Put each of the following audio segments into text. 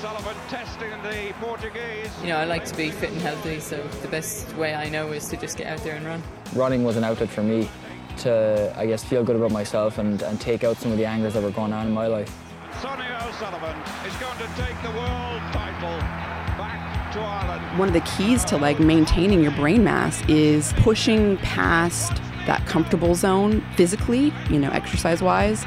O'Sullivan testing the Portuguese. You know, I like to be fit and healthy, so the best way I know is to just get out there and run. Running was an outlet for me to, I guess, feel good about myself and, and take out some of the angers that were going on in my life. Sonia O'Sullivan is going to take the world title back to Ireland. One of the keys to like maintaining your brain mass is pushing past that comfortable zone physically, you know, exercise wise.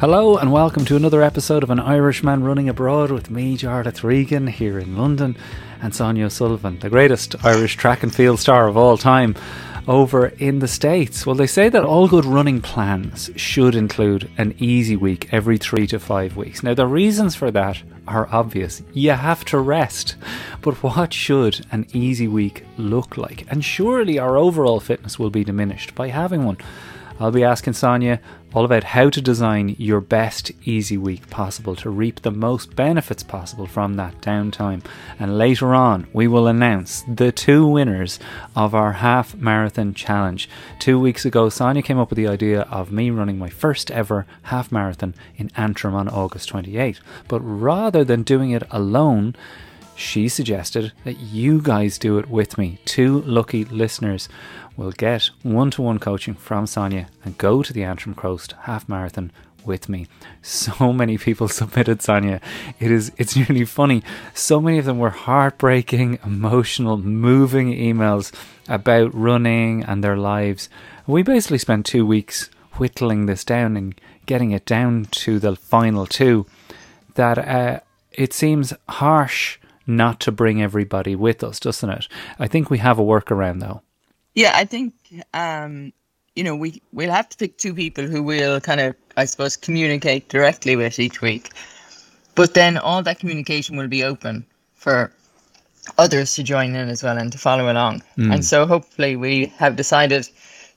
Hello and welcome to another episode of An Irishman Running Abroad with me, Jarlath Regan, here in London, and Sonia O'Sullivan, the greatest Irish track and field star of all time, over in the States. Well, they say that all good running plans should include an easy week every three to five weeks. Now, the reasons for that are obvious. You have to rest. But what should an easy week look like? And surely our overall fitness will be diminished by having one. I'll be asking Sonia all about how to design your best easy week possible to reap the most benefits possible from that downtime. And later on, we will announce the two winners of our half marathon challenge. Two weeks ago, Sonia came up with the idea of me running my first ever half marathon in Antrim on August 28. But rather than doing it alone, she suggested that you guys do it with me. Two lucky listeners will get one to one coaching from Sonia and go to the Antrim Coast half marathon with me. So many people submitted Sonia. It is it's really funny. So many of them were heartbreaking, emotional, moving emails about running and their lives. We basically spent 2 weeks whittling this down and getting it down to the final two that uh, it seems harsh not to bring everybody with us, doesn't it? I think we have a workaround though. Yeah, I think um, you know we we'll have to pick two people who will kind of, I suppose, communicate directly with each week. But then all that communication will be open for others to join in as well and to follow along. And so hopefully we have decided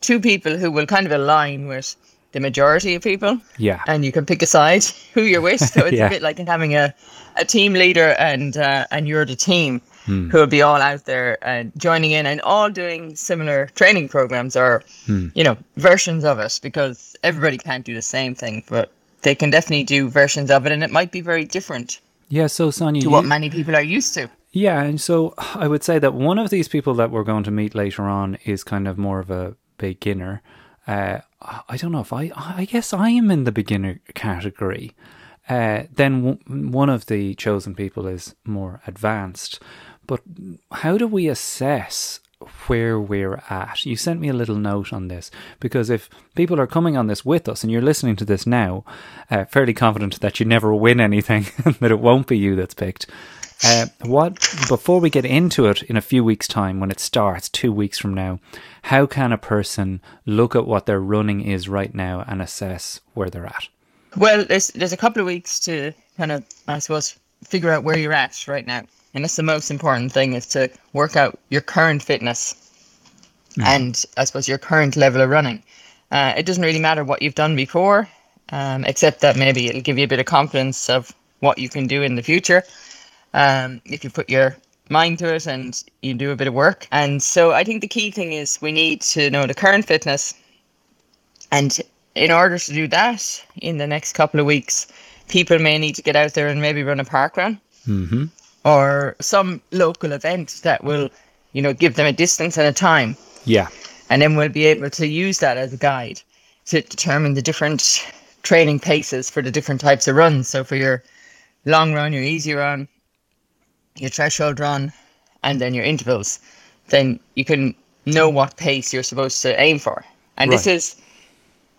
two people who will kind of align with the majority of people. Yeah. And you can pick a side who you're with. So it's Yeah. a bit like having a, a team leader and uh, and you're the team Hmm. who will be all out there and joining in and all doing similar training programs or Hmm. you know versions of it because everybody can't do the same thing, but they can definitely do versions of it and it might be very different Yeah, so Sonia, to you- what many people are used to. Yeah, and so I would say that one of these people that we're going to meet later on is kind of more of a beginner. Uh, I don't know if I, I guess I am in the beginner category. Uh, then w- one of the chosen people is more advanced. But how do we assess where we're at? You sent me a little note on this because if people are coming on this with us and you're listening to this now, uh, fairly confident that you never win anything, that it won't be you that's picked. Uh, what before we get into it in a few weeks' time when it starts, two weeks from now, how can a person look at what their running is right now and assess where they're at? Well, there's there's a couple of weeks to kind of I suppose figure out where you're at right now, and that's the most important thing is to work out your current fitness, and I suppose your current level of running. Uh, it doesn't really matter what you've done before, um, except that maybe it'll give you a bit of confidence of what you can do in the future, um, if you put your mind to it and you do a bit of work. And so I think the key thing is we need to know the current fitness and in order to do that in the next couple of weeks, people may need to get out there and maybe run a park run Mm-hmm. Or some local event that will, you know, give them a distance and a time. Yeah, And then we'll be able to use that as a guide to determine the different training paces for the different types of runs. So for your long run, your easy run, your threshold run, and then your intervals, then you can know what pace you're supposed to aim for. And this is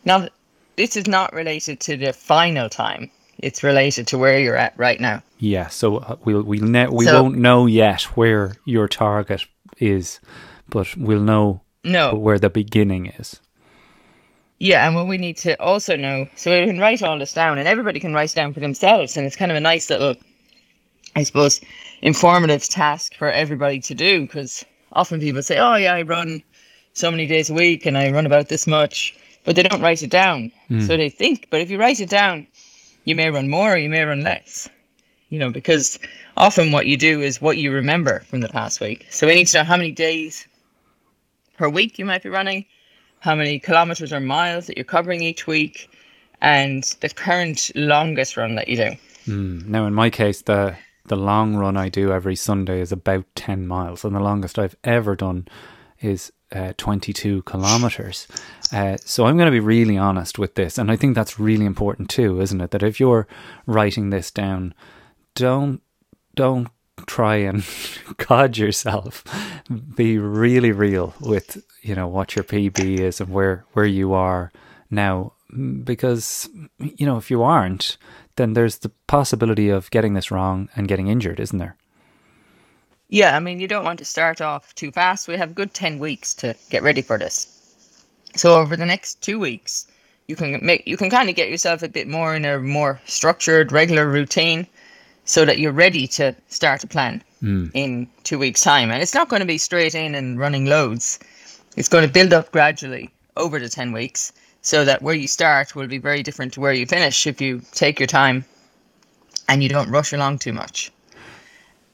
not this is not related to the final time. It's related to where you're at right now. Yeah. So uh, we'll we ne- we So- won't know yet where your target is, but we'll know No. where the beginning is. Yeah, and what we need to also know, so we can write all this down, and everybody can write it down for themselves, and it's kind of a nice little, I suppose, informative task for everybody to do, because often people say, "Oh yeah, I run so many days a week, and I run about this much," but they don't write it down. So they think, but if you write it down, you may run more, or you may run less. You know, because often what you do is what you remember from the past week. So we need to know how many days per week you might be running, how many kilometers or miles that you're covering each week, and the current longest run that you do. Now, in my case, the the long run I do every Sunday is about ten miles, and the longest I've ever done is uh, twenty two kilometers. Uh, so I'm going to be really honest with this, and I think that's really important too, isn't it? That if you're writing this down, don't don't try and cod yourself. Be really real with you know what your PB is and where where you are now, because you know if you aren't, then there's the possibility of getting this wrong and getting injured, isn't there? Yeah, I mean, you don't want to start off too fast. We have good 10 weeks to get ready for this. So over the next two weeks, you can make you can kind of get yourself a bit more in a more structured, regular routine, so that you're ready to start a plan hmm. in two weeks' time. And it's not going to be straight in and running loads. It's going to build up gradually over the 10 weeks, so that where you start will be very different to where you finish if you take your time and you don't rush along too much.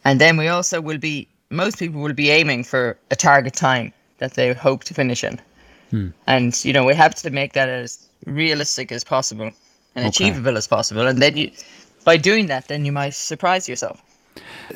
And then we also will be, most people will be aiming for a target time that they hope to finish in. Hmm. And, you know, we have to make that as realistic as possible and achievable as possible. And then you, by doing that, then you might surprise yourself.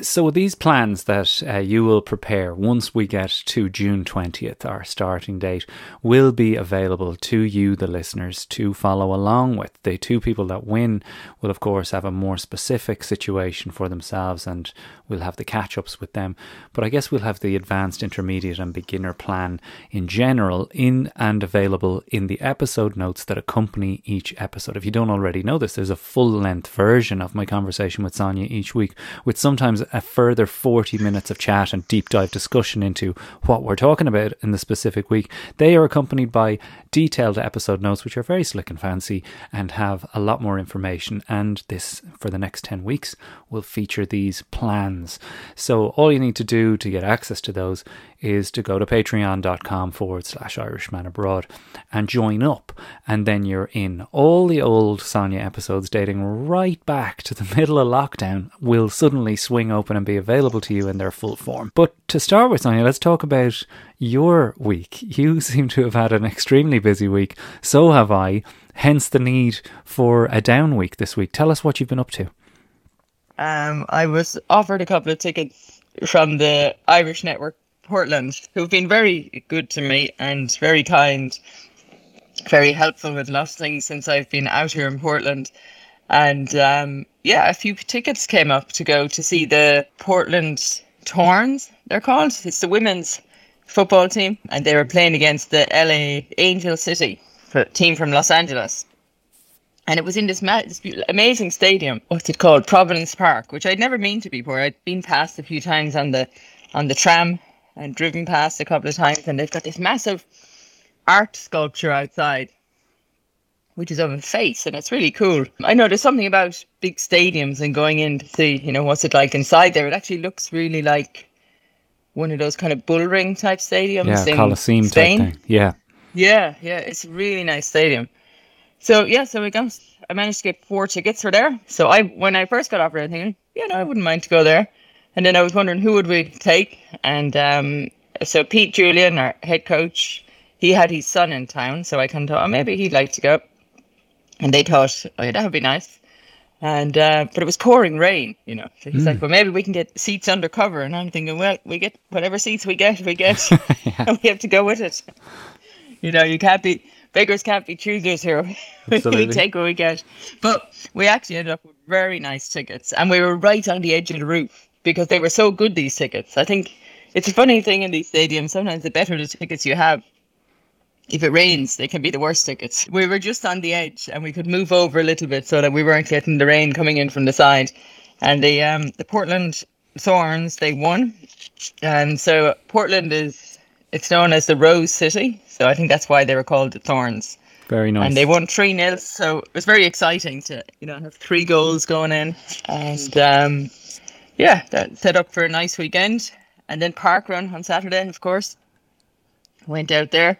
So these plans that uh, you will prepare once we get to June 20th, our starting date, will be available to you, the listeners, to follow along with. The two people that win will, of course, have a more specific situation for themselves and we'll have the catch ups with them. But I guess we'll have the advanced, intermediate, and beginner plan in general in and available in the episode notes that accompany each episode. If you don't already know this, there's a full length version of my conversation with Sonia each week, with sometimes a further 40 minutes of chat and deep dive discussion into what we're talking about in the specific week. They are accompanied by detailed episode notes, which are very slick and fancy and have a lot more information. And this, for the next 10 weeks, will feature these plans. So all you need to do to get access to those is to go to patreon.com forward slash Irishman abroad and join up. And then you're in. All the old Sonia episodes dating right back to the middle of lockdown will suddenly swing open and be available to you in their full form. But to start with, Sonia, let's talk about your week. You seem to have had an extremely busy week. So have I. Hence the need for a down week this week. Tell us what you've been up to. Um, I was offered a couple of tickets from the Irish Network Portland, who've been very good to me and very kind, very helpful with lots of things since I've been out here in Portland. And um, yeah, a few tickets came up to go to see the Portland Thorns, they're called. It's the women's football team, and they were playing against the LA Angel City team from Los Angeles and it was in this, ma- this amazing stadium. What's it called? Providence Park, which I'd never been to before. I'd been past a few times on the on the tram and driven past a couple of times, and they've got this massive art sculpture outside, which is of a face, and it's really cool. I know there's something about big stadiums and going in to see, you know, what's it like inside there. It actually looks really like one of those kind of bull ring type stadiums Yeah, in Colosseum Spain. type thing. Yeah. Yeah, yeah, it's a really nice stadium. So yeah, so we got I managed to get four tickets for there. So I when I first got offered, I thinking, yeah, no, I wouldn't mind to go there. And then I was wondering who would we take, and um, so Pete Julian, our head coach, he had his son in town, so I kind of thought oh, maybe he'd like to go. And they thought, oh, yeah, that would be nice. And uh, but it was pouring rain, you know. So he's like, well, maybe we can get seats under cover. And I'm thinking, well, we get whatever seats we get, we get. And we have to go with it. You know, you can't be beggars can't be choosers here. we take what we get. But we actually ended up with very nice tickets, and we were right on the edge of the roof because they were so good. These tickets, I think, it's a funny thing in these stadiums. Sometimes the better the tickets you have, if it rains, they can be the worst tickets. We were just on the edge, and we could move over a little bit so that we weren't getting the rain coming in from the side. And the um, the Portland Thorns they won, and so Portland is it's known as the Rose City. So I think that's why they were called the Thorns. Very nice. and they won 3 0. So it was very exciting to, you know, have three goals going in. And um, yeah, that set up for a nice weekend. And then park run on Saturday, of course. Went out there.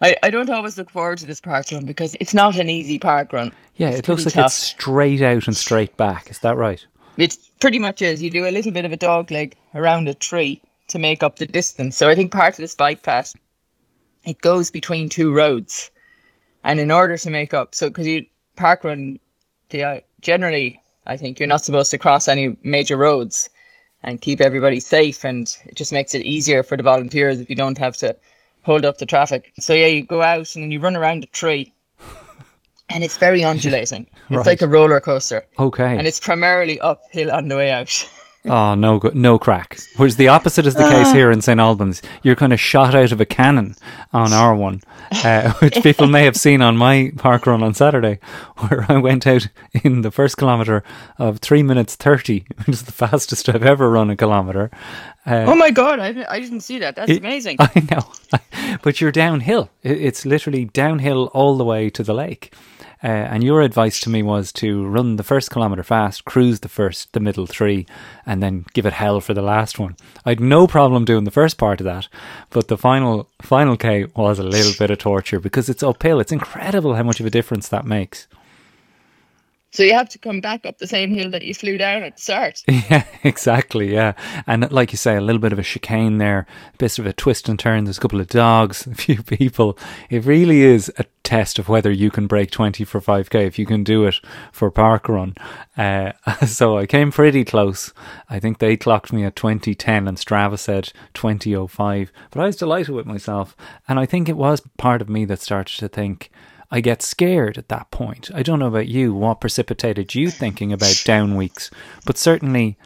I, I don't always look forward to this park run because it's not an easy park run. yeah, It's it looks like pretty it's straight out and straight back. Is that right? It pretty much is. You do a little bit of a dog leg around a tree to make up the distance. So I think part of this bike path, it goes between two roads, and in order to make up, so because you park run, the uh, generally I think you're not supposed to cross any major roads, and keep everybody safe, and it just makes it easier for the volunteers if you don't have to hold up the traffic. So yeah, you go out and you run around a tree. And it's very undulating. It's Right. like a roller coaster Okay. and it's primarily uphill on the way out. Oh, no, no crack. Whereas the opposite is the Ah. case here in St Albans. You're kind of shot out of a cannon on our one, uh, which people may have seen on my park run on Saturday, where I went out in the first kilometre of three minutes thirty, which is the fastest I've ever run a kilometre. Uh, oh my god, I, I didn't see that. That's It- amazing. I know, but you're downhill. It's literally downhill all the way to the lake. Uh, and your advice to me was to run the first kilometre fast, cruise the first, the middle three, and then give it hell for the last one. I had no problem doing the first part of that, but the final final K was a little bit of torture because it's uphill. It's incredible how much of a difference that makes. So you have to come back up the same hill that you flew down at the start. Yeah, exactly. Yeah, and like you say, a little bit of a chicane there, a bit of a twist and turn. There's a couple of dogs, a few people. It really is a test of whether you can break twenty for five k if you can do it for park run. Uh, so I came pretty close. I think they clocked me at twenty ten, and Strava said twenty oh five. But I was delighted with myself, and I think it was part of me that started to think. I get scared at that point. I don't know about you, what precipitated you thinking about down weeks, but certainly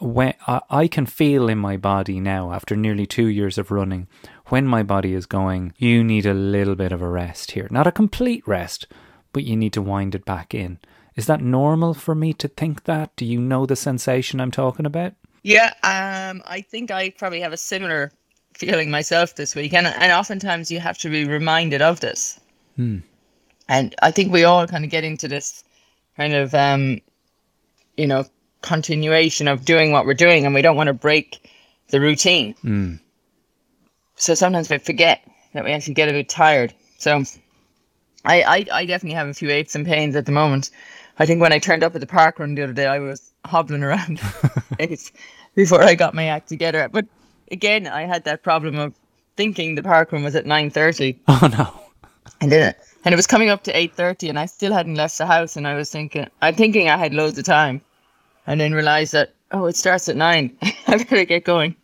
when I, I can feel in my body now after nearly two years of running when my body is going you need a little bit of a rest here. Not a complete rest but you need to wind it back in. Is that normal for me to think that? Do you know the sensation i'm talking about? Yeah, um, I think I probably have a similar feeling myself this week, and and oftentimes you have to be reminded of this. And I think we all kind of get into this kind of, um, you know, continuation of doing what we're doing, and we don't want to break the routine. So sometimes we forget that we actually get a bit tired. So I, I, I definitely have a few aches and pains at the moment. I think when I turned up at the park run the other day, I was hobbling around before I got my act together. But again, I had that problem of thinking the park run was at nine thirty, oh no and then and it was coming up to eight thirty, and I still hadn't left the house. And I was thinking, I'm thinking I had loads of time, and then realized that oh, it starts at nine. I better get going.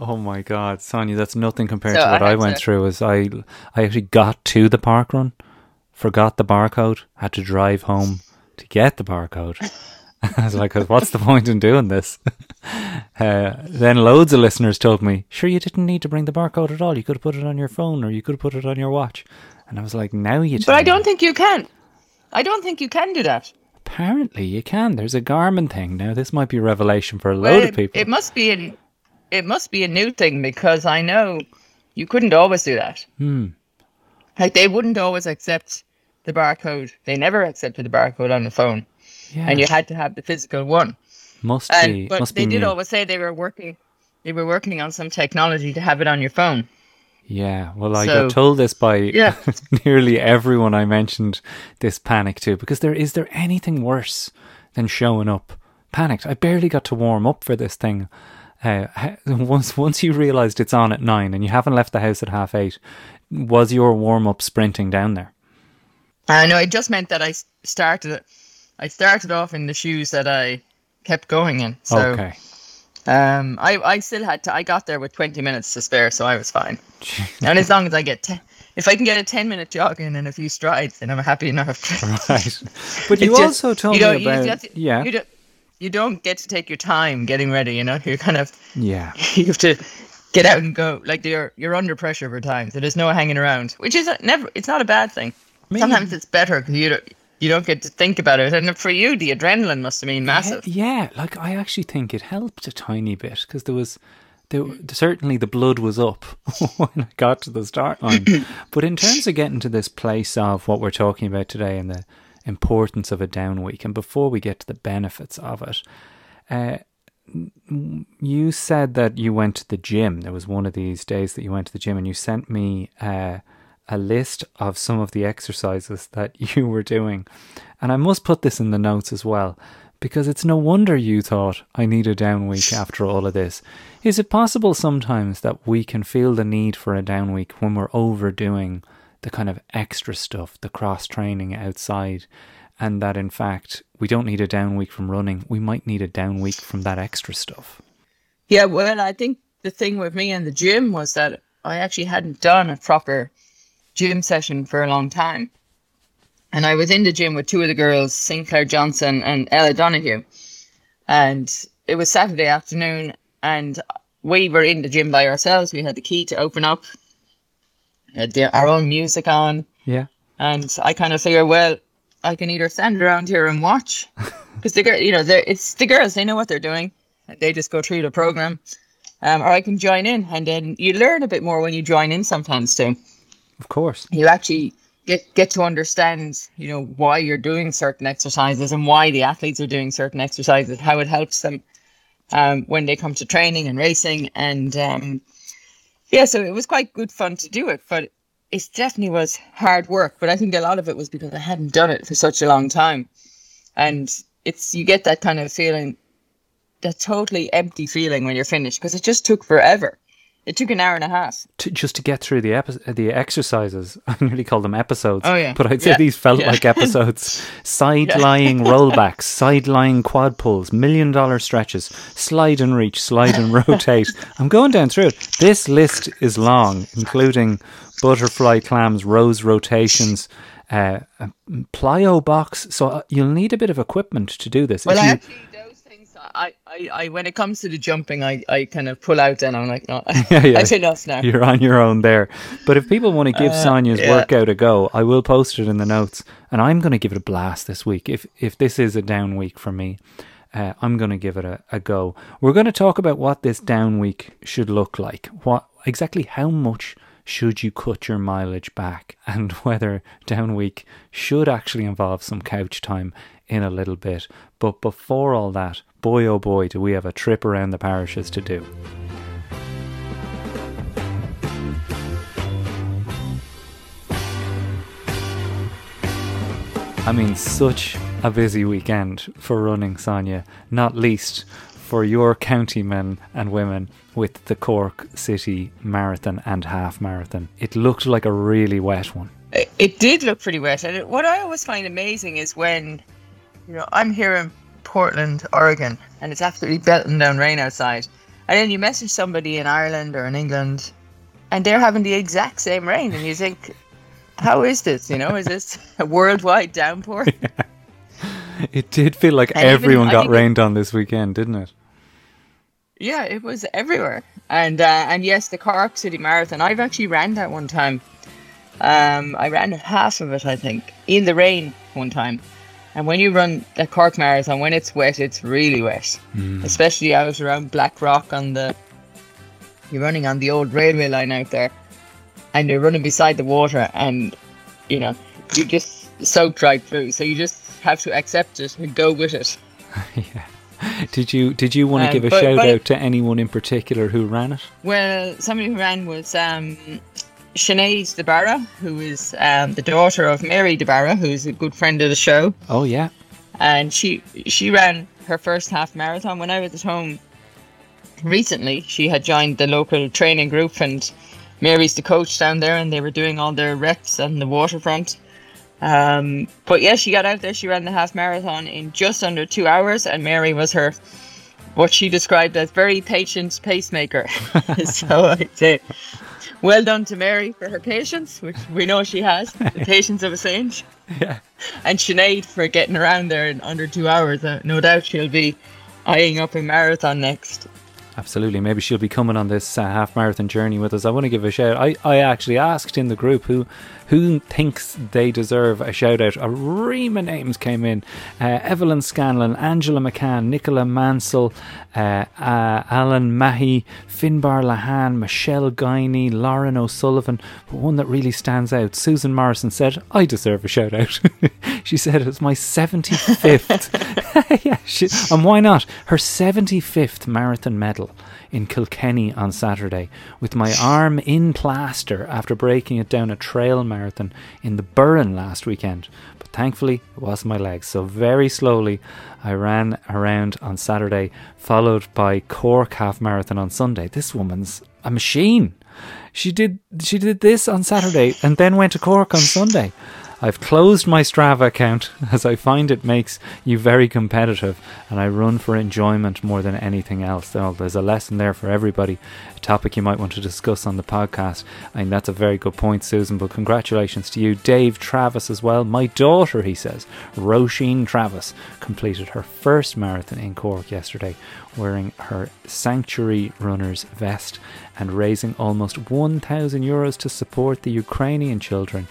Oh my God, Sonia, that's nothing compared So to what I I, went to- through. As I, I actually got to the park run, forgot the barcode, had to drive home to get the barcode. I was like, "What's the point in doing this?" uh, then loads of listeners told me, "Sure, you didn't need to bring the barcode at all. You could have put it on your phone, or you could have put it on your watch." And I was like, "Now you." Just But I don't think you can. I don't think you can do that. Apparently, you can. There's a Garmin thing now. This might be a revelation for a Well, load it, of people. It must be a, it must be a new thing because I know you couldn't always do that. Hmm. Like they wouldn't always accept the barcode. They never accepted the barcode on the phone, yeah, and you had to have the physical one. must And be. but must they be did new. always say they were working. They were working on some technology to have it on your phone. Yeah, well, I So- got told this by Yeah. nearly everyone I mentioned this panic to because there is there anything worse than showing up panicked? I barely got to warm up for this thing. Uh, once once you realised it's on at nine and you haven't left the house at half eight, was your warm up sprinting down there? I know it just meant that I started. I started off in the shoes that I kept going in. So okay, Um, I, I still had to. I got there with twenty minutes to spare, so I was fine. and as long as I get, ten, if I can get a ten minute jog in and a few strides, then I'm happy enough. right. But you just- also told you me about you just, yeah, You don't, you don't get to take your time getting ready. You know, you're kind of yeah. you have to get out and go. Like you're you're under pressure for time, so there's no hanging around, which is a- never. It's not a bad thing. Sometimes it's better because you don't you don't get to think about it, and for you, the adrenaline must have been massive. Yeah, like I actually think it helped a tiny bit because there was there, certainly the blood was up when I got to the start line. but in terms of getting to this place of what we're talking about today and the importance of a down week, and before we get to the benefits of it, uh, you said that you went to the gym. There was one of these days that you went to the gym, and you sent me uh, a list of some of the exercises that you were doing. And I must put this in the notes as well because it's no wonder you thought I need a down week after all of this. Is it possible sometimes that we can feel the need for a down week when we're overdoing the kind of extra stuff, the cross training outside, and that in fact we don't need a down week from running, we might need a down week from that extra stuff? Yeah, well, I think the thing with me and the gym was that I actually hadn't done a proper gym session for a long time. And I was in the gym with two of the girls, Sinclair Johnson and Ella Donahue. And it was Saturday afternoon, and we were in the gym by ourselves. We had the key to open up, had the, our own music on. Yeah. And I kind of figured, well, I can either stand around here and watch, because the girl, you know, it's the girls. They know what they're doing. They just go through the program, um, or I can join in, and then you learn a bit more when you join in sometimes too Of course. you actually get get to understand you know why you're doing certain exercises and why the athletes are doing certain exercises how it helps them um, when they come to training and racing. And um, yeah so it was quite good fun to do it but it definitely was hard work. But i think a lot of it was because i hadn't done it for such a long time. And it's you get that kind of feeling that totally empty feeling when you're finished because it just took forever it took an hour and a half to, just to get through the epi- the exercises. I nearly call them episodes. Oh, yeah. But I'd say Yeah. these felt Yeah. like episodes. Side lying rollbacks, side lying quad pulls, million dollar stretches, slide and reach, slide and rotate. I'm going down through it. This list is long, including butterfly clams, rose rotations. Uh, a plyo box, so uh, you'll need a bit of equipment to do this. Well, If I you- actually those things. I, I, I, when it comes to the jumping, I, I kind of pull out. and I'm like, no, Yeah, yeah. I've enough now. You're on your own there. But if people want to give Sonia's Uh, yeah. workout a go, I will post it in the notes. And I'm going to give it a blast this week. If if this is a down week for me, uh, I'm going to give it a, a go. We're going to talk about what this down week should look like. What exactly how much should you cut your mileage back and whether down week should actually involve some couch time in a little bit. But before all that, boy oh boy, do we have a trip around the parishes to do. I mean, such a busy weekend for running, Sonia, not least for your county men and women with the Cork City Marathon and Half Marathon. It looked like a really wet one. It, did look pretty wet, and what I always find amazing is when, you know, I'm here in Portland, Oregon, and it's absolutely belting down rain outside, and then you message somebody in Ireland or in England, and they're having the exact same rain, and you think, how is this? You know, is this a worldwide downpour? It did feel like And everyone I got think it- rained on this weekend, didn't it? Yeah, it was everywhere. And uh, and yes, the Cork City Marathon. I've actually ran that one time. Um, I ran half of it, I think, in the rain one time. And when you run the Cork Marathon, when it's wet, it's really wet. Especially out around Black Rock on the. You're running on the old railway line out there, and you're running beside the water, and you know you just soaked right through. So you just have to accept it and go with it. yeah Did you did you want to Um, give a but- shout but- out to anyone in particular who ran it? Well, somebody who ran was um, Sinead DeBarra, who is um, the daughter of Mary DeBarra, who's a good friend of the show. Oh yeah. And she she ran her first half marathon when I was at home recently. She had joined the local training group, and Mary's the coach down there, and they were doing all their reps on the waterfront. Um, but yeah, she got out there. She ran the half marathon in just under two hours, and Mary was her what she described as very patient pacemaker. so I'd say, well done to Mary for her patience, which we know she has, the patience of a saint. Yeah. And Sinead for getting around there in under two hours. Uh, no doubt she'll be eyeing up a marathon next. Absolutely. Maybe she'll be coming on this uh, half marathon journey with us. I want to give a shout. I, I actually asked in the group who who thinks they deserve a shout out. A ream of names came in uh, Evelyn Scanlon, Angela McCann, Nicola Mansell, uh, uh, Alan Mahy, Finbar Lahan, Michelle Guiney, Lauren O'Sullivan. But one that really stands out, Susan Morrison said, I deserve a shout out. she said it's my 75th. yeah, she, and why not? Her 75th marathon medal in Kilkenny on Saturday with my arm in plaster after breaking it down a trail marathon in the Burren last weekend. But thankfully, it wasn't my legs. So, very slowly, I ran around on Saturday, followed by Cork half marathon on Sunday. This woman's a machine. She did she did this on Saturday and then went to Cork on Sunday. I've closed my Strava account as I find it makes you very competitive and I run for enjoyment more than anything else. Well, there's a lesson there for everybody, a topic you might want to discuss on the podcast. I mean, that's a very good point, Susan, but congratulations to you. Dave Travis as well. My daughter, he says, Roisin Travis, completed her first marathon in Cork yesterday wearing her Sanctuary Runners vest and raising almost 1,000 euros to support the Ukrainian children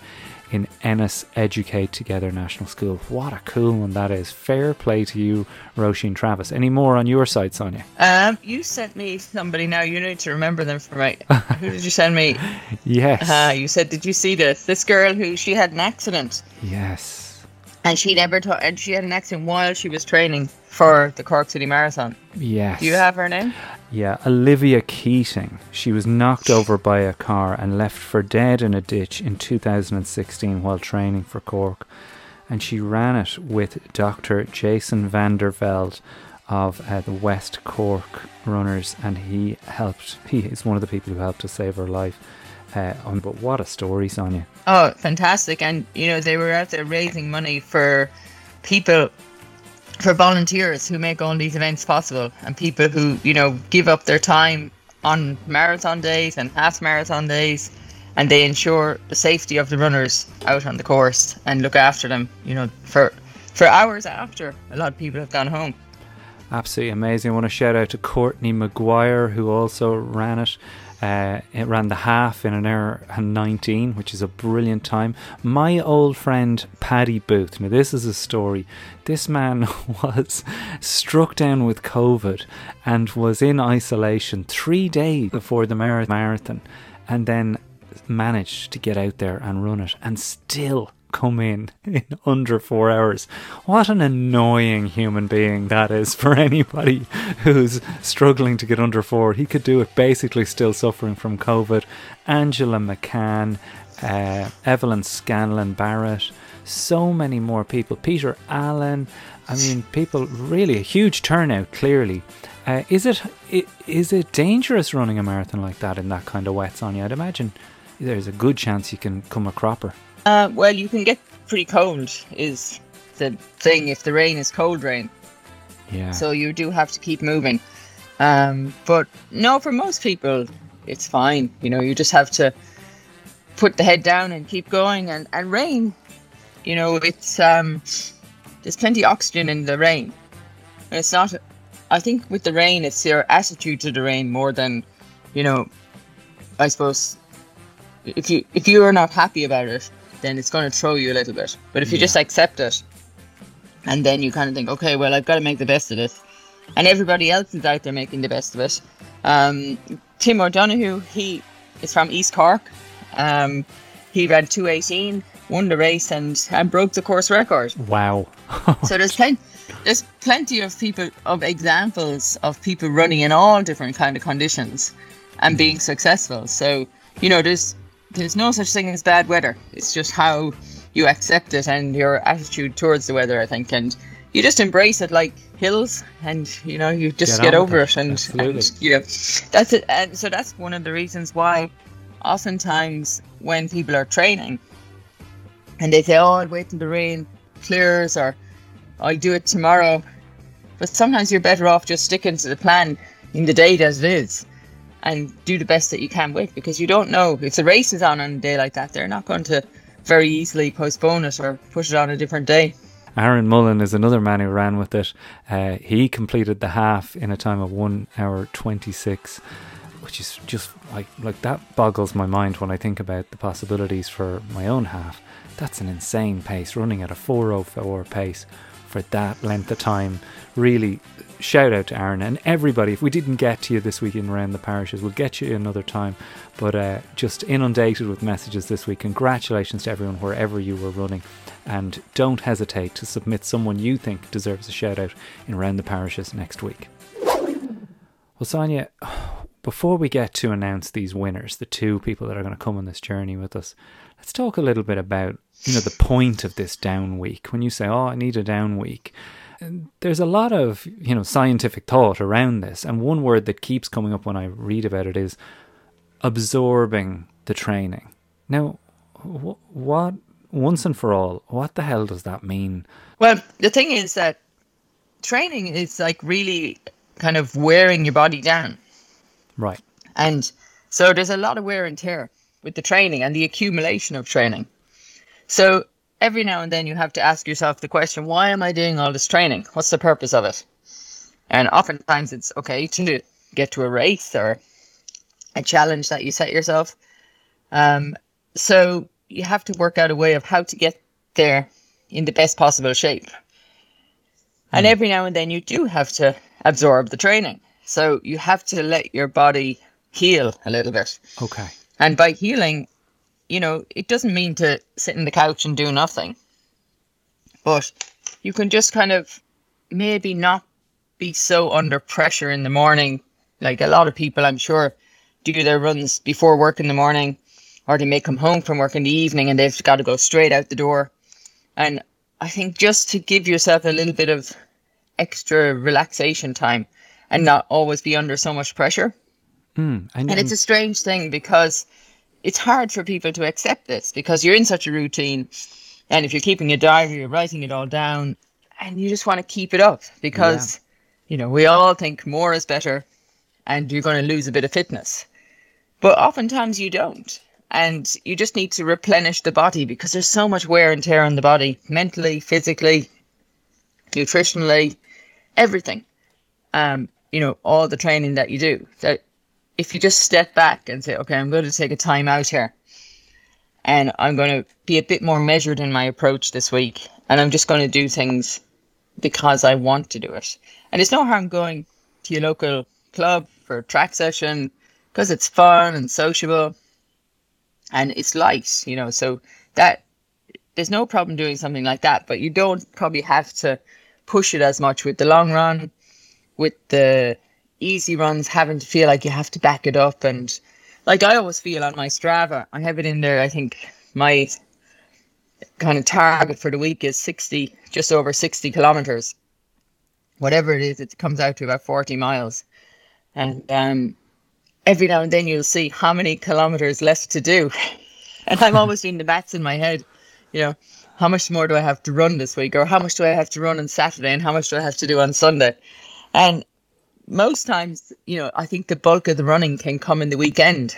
in Ennis Educate Together National School. What a cool one that is. Fair play to you, Roisin Travis. Any more on your side, Sonia? Um, you sent me somebody now. You need to remember them for right. who did you send me? Yes. Uh, you said, did you see this? This girl who she had an accident yes. and she never ta- and she had an accident while she was training for the Cork City Marathon. Yes. Do you have her name? Yeah, Olivia Keating. She was knocked over by a car and left for dead in a ditch in 2016 while training for Cork. And she ran it with Dr. Jason Vanderveld of uh, the West Cork Runners, and he helped. He is one of the people who helped to save her life. Uh, but what a story, Sonia! Oh, fantastic! And you know they were out there raising money for people, for volunteers who make all these events possible, and people who you know give up their time on marathon days and half marathon days, and they ensure the safety of the runners out on the course and look after them. You know for for hours after a lot of people have gone home. Absolutely amazing. I want to shout out to Courtney McGuire who also ran it. Uh, it ran the half in an hour and 19, which is a brilliant time. My old friend Paddy Booth. Now, this is a story. This man was struck down with COVID and was in isolation three days before the marathon and then managed to get out there and run it and still come in in under four hours. What an annoying human being that is for anybody who's struggling to get under four. He could do it basically still suffering from COVID. Angela McCann, uh, Evelyn Scanlon Barrett, so many more people. Peter Allen. I mean, people really a huge turnout. Clearly, uh, is it is it dangerous running a marathon like that in that kind of wet, Sonia? I'd imagine there's a good chance you can come a cropper. Uh, well, you can get pretty cold. Is the thing if the rain is cold rain. Yeah. so you do have to keep moving. Um, but no, for most people, it's fine. You know, you just have to put the head down and keep going. And, and rain, you know, it's um, there's plenty of oxygen in the rain. It's not. I think with the rain, it's your attitude to the rain more than, you know, I suppose. If you if you are not happy about it, then it's going to throw you a little bit. But if you Yeah. just accept it, and then you kind of think, okay, well, I've got to make the best of this, and everybody else is out there making the best of it. Um, Tim O'Donoghue, he is from East Cork. Um, he ran 218, won the race, and, and broke the course record. wow. So there's plenty, there's plenty of people of examples of people running in all different kind of conditions and being successful. So you know, there's there's no such thing as bad weather. It's just how you accept it and your attitude towards the weather. I think, and you just embrace it like hills, and you know, you just Get get, over it. it, and, and you know, that's it. And so that's one of the reasons why, oftentimes when people are training, and they say, "Oh, I'll wait till the rain clears," or I'll do it tomorrow. But sometimes you're better off just sticking to the plan in the day as it is and do the best that you can with because you don't know if the race is on on a day like that, they're not going to very easily postpone it or push it on a different day. Aaron Mullen is another man who ran with it. Uh, he completed the half in a time of one hour twenty six, which is just like like that boggles my mind when I think about the possibilities for my own half. That's an insane pace, running at a four oh four pace for that length of time. Really, shout out to Aaron and everybody. If we didn't get to you this week in around the parishes, we'll get you another time. But uh, just inundated with messages this week. Congratulations to everyone wherever you were running, and don't hesitate to submit someone you think deserves a shout out in around the parishes next week. Well, Sonia, before we get to announce these winners, the two people that are going to come on this journey with us, let's talk a little bit about you know the point of this down week. When you say, "Oh, I need a down week," there's a lot of you know scientific thought around this, and one word that keeps coming up when I read about it is absorbing the training. Now, wh- what once and for all, what the hell does that mean? Well, the thing is that training is like really kind of wearing your body down. Right. And so there's a lot of wear and tear with the training and the accumulation of training. So every now and then you have to ask yourself the question, why am I doing all this training? What's the purpose of it? And oftentimes it's okay to get to a race or a challenge that you set yourself. Um, so you have to work out a way of how to get there in the best possible shape. And every now and then you do have to absorb the training. So you have to let your body heal a little bit. Okay. And by healing, you know, it doesn't mean to sit in the couch and do nothing. But you can just kind of maybe not be so under pressure in the morning. Like a lot of people, I'm sure, do their runs before work in the morning, or they may come home from work in the evening and they've got to go straight out the door. And I think just to give yourself a little bit of extra relaxation time and not always be under so much pressure. Mm, and, And it's a strange thing because it's hard for people to accept this because you're in such a routine. And if you're keeping a diary, you're writing it all down and you just want to keep it up because, you know, we all think more is better and you're going to lose a bit of fitness. But oftentimes you don't. And you just need to replenish the body because there's so much wear and tear on the body, mentally, physically, nutritionally, everything. Um, you know, all the training that you do. So if you just step back and say, okay, I'm going to take a time out here and I'm going to be a bit more measured in my approach this week and I'm just going to do things because I want to do it. And it's no harm going to your local club for a track session because it's fun and sociable and it's light, you know, so that there's no problem doing something like that, but you don't probably have to push it as much with the long run, with the easy runs, having to feel like you have to back it up. And like I always feel on my Strava, I have it in there, I think my kind of target for the week is 60, just over 60 kilometers. Whatever it is, it comes out to about 40 miles. And um, every now and then you'll see how many kilometers left to do. and I'm always doing the maths in my head, you know, how much more do I have to run this week? Or how much do I have to run on Saturday? And how much do I have to do on Sunday? And most times, you know, I think the bulk of the running can come in the weekend.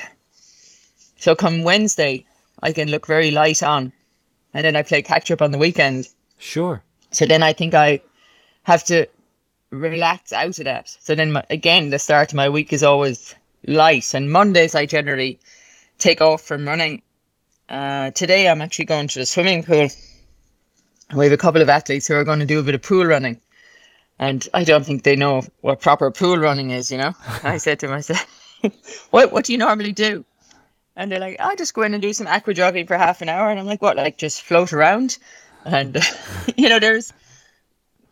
So come Wednesday, I can look very light on. And then I play catch up on the weekend. sure. So then I think I have to relax out of that. So then my, again, the start of my week is always light. And Mondays I generally take off from running. Uh, today I'm actually going to the swimming pool. We have a couple of athletes who are going to do a bit of pool running. And I don't think they know what proper pool running is, you know. I said to myself, what, what do you normally do? And they're like, I just go in and do some aqua jogging for half an hour. And I'm like, what, like just float around? And, you know, there's,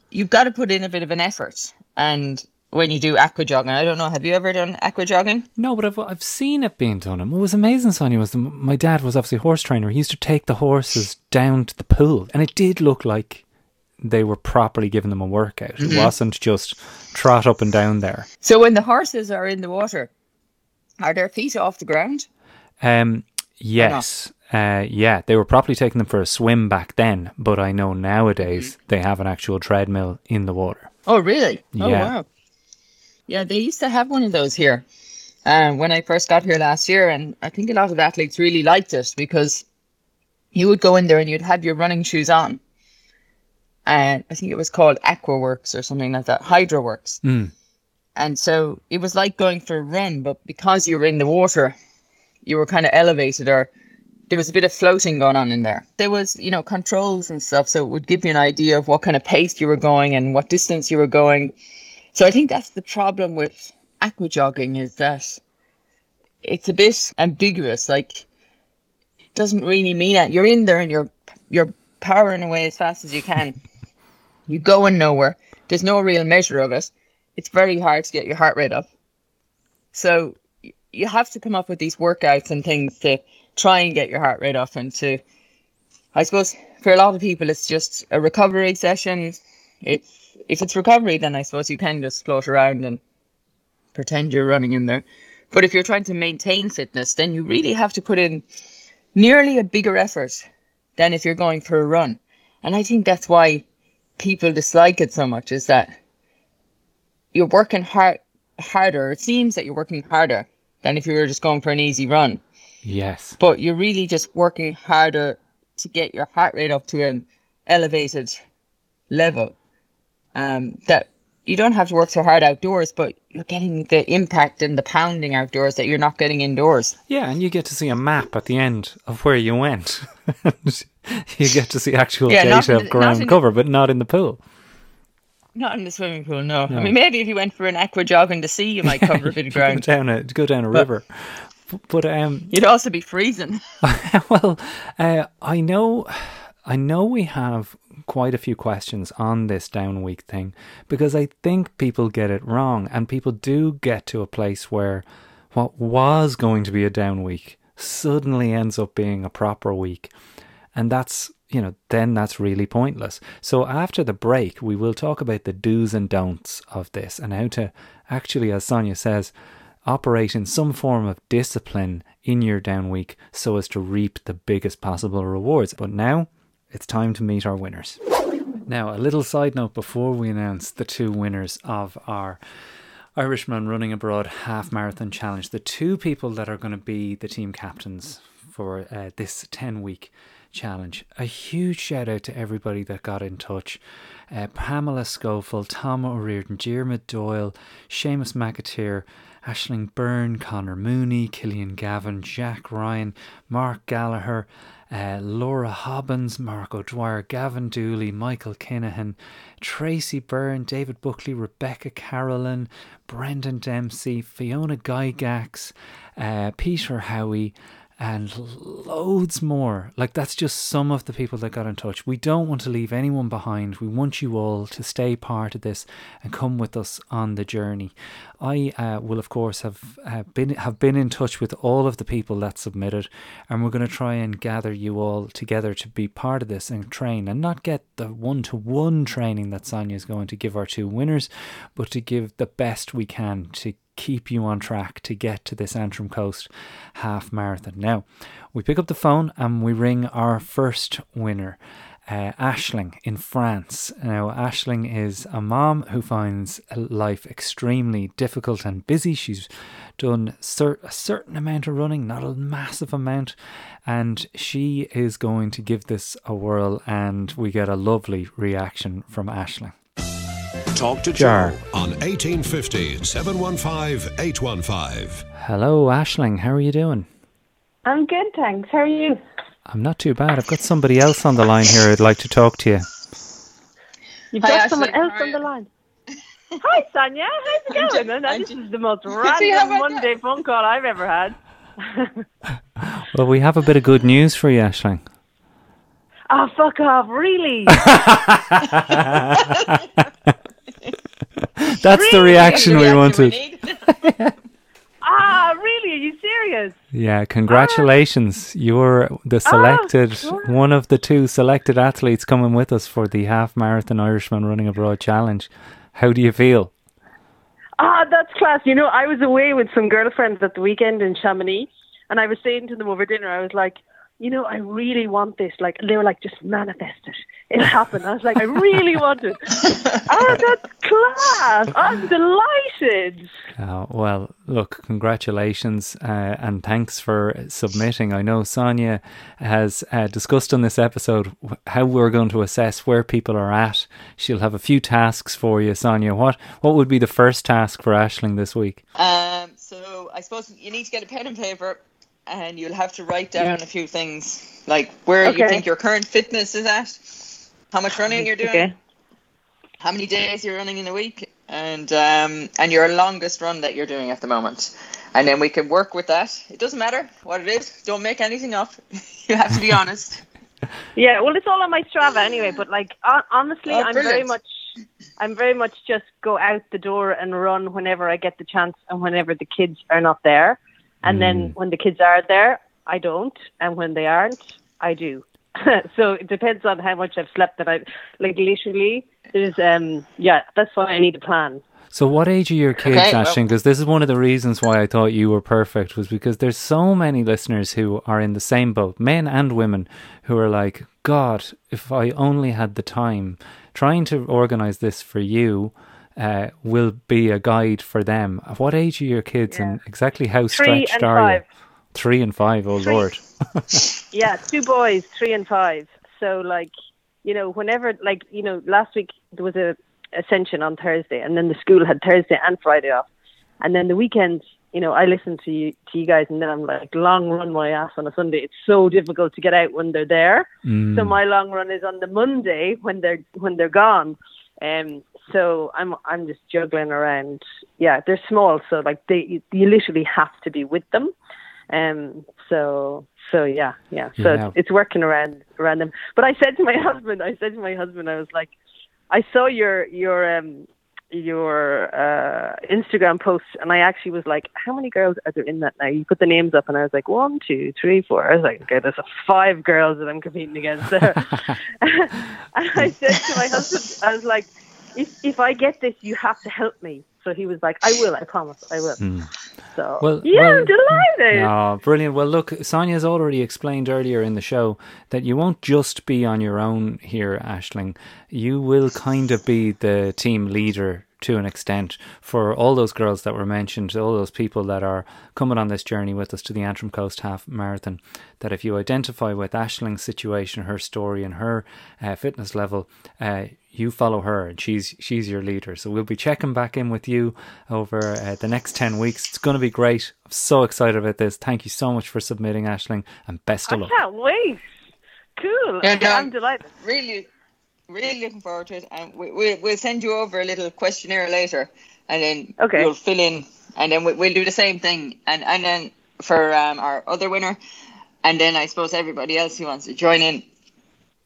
you've got to put in a bit of an effort. And when you do aqua jogging, I don't know, have you ever done aqua jogging? No, but I've I've seen it being done. And what was amazing, Sonia, was the, my dad was obviously a horse trainer. He used to take the horses down to the pool, and it did look like they were properly giving them a workout. It wasn't just trot up and down there. So when the horses are in the water, are their feet off the ground? Um, yes, uh, yeah, they were properly taking them for a swim back then, but I know nowadays they have an actual treadmill in the water. Oh, really? Oh, wow. Yeah, they used to have one of those here um, when I first got here last year. And I think a lot of athletes really liked it because you would go in there and you'd have your running shoes on. And I think it was called Aquaworks or something like that, HydroWorx. Mm. And so it was like going for a run, but because you were in the water, you were kind of elevated or there was a bit of floating going on in there. There was, you know, controls and stuff, so it would give you an idea of what kind of pace you were going and what distance you were going. So I think that's the problem with aqua jogging is that it's a bit ambiguous. Like, it doesn't really mean that you're in there and you're you're powering away as fast as you can. you going nowhere. There's no real measure of it. It's very hard to get your heart rate up. So you have to come up with these workouts and things to try and get your heart rate up and to I suppose for a lot of people it's just a recovery session. If if it's recovery then I suppose you can just float around and pretend you're running in there. But if you're trying to maintain fitness, then you really have to put in nearly a bigger effort than if you're going for a run. And I think that's why people dislike it so much is that you're working hard harder. It seems that you're working harder than if you were just going for an easy run. Yes. But you're really just working harder to get your heart rate up to an elevated level. Um, that you don't have to work so hard outdoors, but you're getting the impact and the pounding outdoors that you're not getting indoors. Yeah, and you get to see a map at the end of where you went. you get to see actual Yeah, data of the- ground not in the- cover, but not in the pool. Not in the swimming pool, no. No. I mean, maybe if you went for an aqua jog in the sea, you might cover a bit of Go ground. down a go down a But- river. B- But um, You'd also be freezing. well, uh, I know, I know we have quite a few questions on this down week thing because I think people get it wrong, and people do get to a place where what was going to be a down week suddenly ends up being a proper week, and that's you know then that's really pointless. So after the break, we will talk about the do's and don'ts of this and how to actually, as Sonia says operate in some form of discipline in your down week so as to reap the biggest possible rewards. But now it's time to meet our winners. Now, a little side note before we announce the two winners of our Irishman Running Abroad Half Marathon Challenge, the two people that are going to be the team captains for uh, this 10 week challenge. A huge shout out to everybody that got in touch. Uh, Pamela Schofield, Tom O'Riordan, Diarmid Doyle, Seamus McAteer, Ashling Byrne, Connor Mooney, Killian Gavin, Jack Ryan, Mark Gallagher, uh, Laura Hobbins, Mark O'Dwyer, Gavin Dooley, Michael Kinahan, Tracy Byrne, David Buckley, Rebecca Carolyn, Brendan Dempsey, Fiona Gygax, uh, Peter Howie, and loads more. Like, that's just some of the people that got in touch. We don't want to leave anyone behind. We want you all to stay part of this and come with us on the journey. I uh, will, of course, have uh, been have been in touch with all of the people that submitted, and we're going to try and gather you all together to be part of this and train, and not get the one to one training that Sonia is going to give our two winners, but to give the best we can to keep you on track to get to this Antrim Coast half marathon. Now, we pick up the phone and we ring our first winner, uh, Ashling in France. Now, Ashling is a mom who finds life extremely difficult and busy. She's done a certain amount of running, not a massive amount, and she is going to give this a whirl, and we get a lovely reaction from Ashling. Talk to Jar. Joe on 1850 715 815. Hello, Ashling. How are you doing? I'm good, thanks. How are you? I'm not too bad. I've got somebody else on the line here I'd like to talk to you. You've Hi, got someone else on the line. Hi, Sonia. How's it going? just- Now, this just- is the most random about Monday phone call I've ever had. Well, we have a bit of good news for you, Ashling. Oh, fuck off. Really? That's the reaction we wanted. ah, really? Are you serious? Yeah, congratulations. You're the selected, sure. one of the two selected athletes coming with us for the half marathon Irishman Running Abroad Challenge. How do you feel? Ah, that's class. You know, I was away with some girlfriends at the weekend in Chamonix, and I was saying to them over dinner, I was like, you know, I really want this. Like, they were like, just manifest it. It'll happen. I was like, I really want it. oh, that's class. I'm delighted. Uh, well, look, congratulations uh, and thanks for submitting. I know Sonia has uh, discussed on this episode how we're going to assess where people are at. She'll have a few tasks for you, Sonia. What what would be the first task for Ashling this week? Um, so I suppose you need to get a pen and paper, and you'll have to write down a few things, like where you think your current fitness is at, how much running you're doing, Okay. how many days you're running in a week, and um, and your longest run that you're doing at the moment. And then we can work with that. It doesn't matter what it is. Don't make anything up. you have to be honest. Yeah, well, it's all on my Strava anyway. But like, honestly, Oh, I'm very much, I'm very much just go out the door and run whenever I get the chance and whenever the kids are not there. And then when the kids are there, I don't, and when they aren't, I do. so it depends on how much I've slept. That I like literally. There's um yeah, that's why I need a plan. So, what age are your kids, Okay, well- Ashling? Because this is one of the reasons why I thought you were perfect was because there's so many listeners who are in the same boat, men and women, who are like, God, if I only had the time. Trying to organize this for you uh, will be a guide for them. What age are your kids, and exactly how Three stretched are five. you? Three and five. Oh Three. Lord. Yeah, two boys, three and five. So like, you know, whenever like, you know, last week there was a ascension on Thursday and then the school had Thursday and Friday off. And then the weekend, you know, I listen to you to you guys and then I'm like long run my ass on a Sunday. It's so difficult to get out when they're there. So my long run is on the Monday when they're when they're gone. Um so I'm I'm just juggling around. Yeah, they're small, so like they you, you literally have to be with them. Um. So so yeah yeah. So Yeah. It's, it's working around around them. But I said to my husband, I said to my husband, I was like, I saw your your um your uh Instagram post, and I actually was like, how many girls are there in that now? You put the names up, and I was like, one, two, three, four. I was like, okay, there's a five girls that I'm competing against there. and I said to my husband, I was like, if if I get this, you have to help me. So he was like, I will, I promise, I will. Hmm. So Well- yeah, well- I'm delighted. Oh, brilliant. Well, look, Sonia's already explained earlier in the show that you won't just be on your own here, Ashling. You will kind of be the team leader to an extent for all those girls that were mentioned, all those people that are coming on this journey with us to the Antrim Coast Half Marathon. That if you identify with Ashling's situation, her story, and her uh, fitness level, uh, you follow her and she's she's your leader so we'll be checking back in with you over uh, the next 10 weeks it's going to be great i'm so excited about this thank you so much for submitting ashling and best I of luck can't wait. Cool. Yeah, no, I'm delighted. really, really looking forward to it. And we, we, we'll send you over a little questionnaire later, and then Okay. you'll fill in, and then we, we'll do the same thing, and and then for um, our other winner, and then I suppose everybody else who wants to join in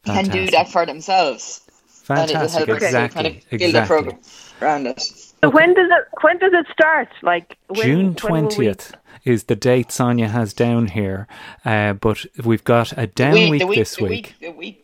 can do that for themselves. And it'll fantastic help us exactly kind of build a exactly program around it. So when does it when does it start? Like when, June when will we- 20th is the date Sonia has down here, uh, but we've got a down week, week, week, this the week. week, the week.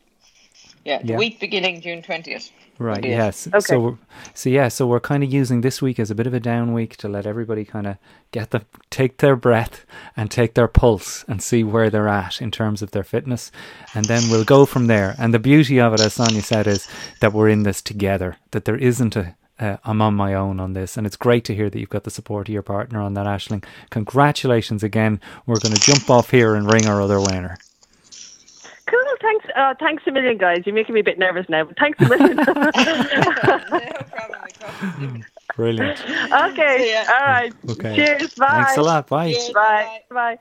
Yeah, the Yeah. week beginning June twentieth. Right. Indeed. Yes. Okay. So, so yeah. So we're kind of using this week as a bit of a down week to let everybody kind of get the take their breath and take their pulse and see where they're at in terms of their fitness, and then we'll go from there. And the beauty of it, as Sonia said, is that we're in this together. That there isn't a uh, I'm on my own on this, and it's great to hear that you've got the support of your partner on that, Ashling. Congratulations again. We're going to jump off here and ring our other winner. Cool. Thanks. Uh, thanks a million, guys. You're making me a bit nervous now, but thanks a million. no problem. Brilliant. okay. See ya. All right. Okay. Cheers. Bye. Thanks a lot. Bye. Cheers. Bye. Bye.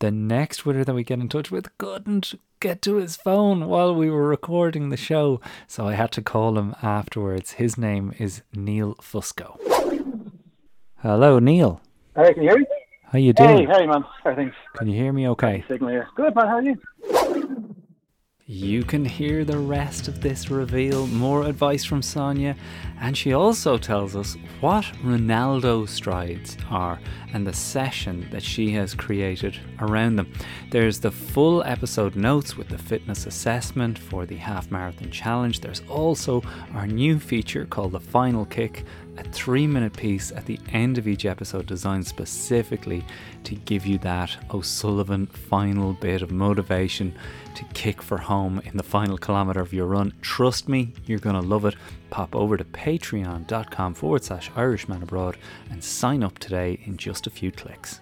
the next winner that we get in touch with couldn't get to his phone while we were recording the show, so I had to call him afterwards. His name is Neil Fusco. Hello, Neil. Hey, can you hear me? How you doing? hey, hey, man. How are things? Can you hear me okay? Signal here. Good, man. How are you? You can hear the rest of this reveal, more advice from Sonia, and she also tells us what Ronaldo strides are and the session that she has created around them. There's the full episode notes with the fitness assessment for the half marathon challenge. There's also our new feature called the final kick a three minute piece at the end of each episode designed specifically to give you that O'Sullivan final bit of motivation to kick for home in the final kilometre of your run. Trust me, you're going to love it. Pop over to patreon.com forward slash Irishman Abroad and sign up today in just a few clicks.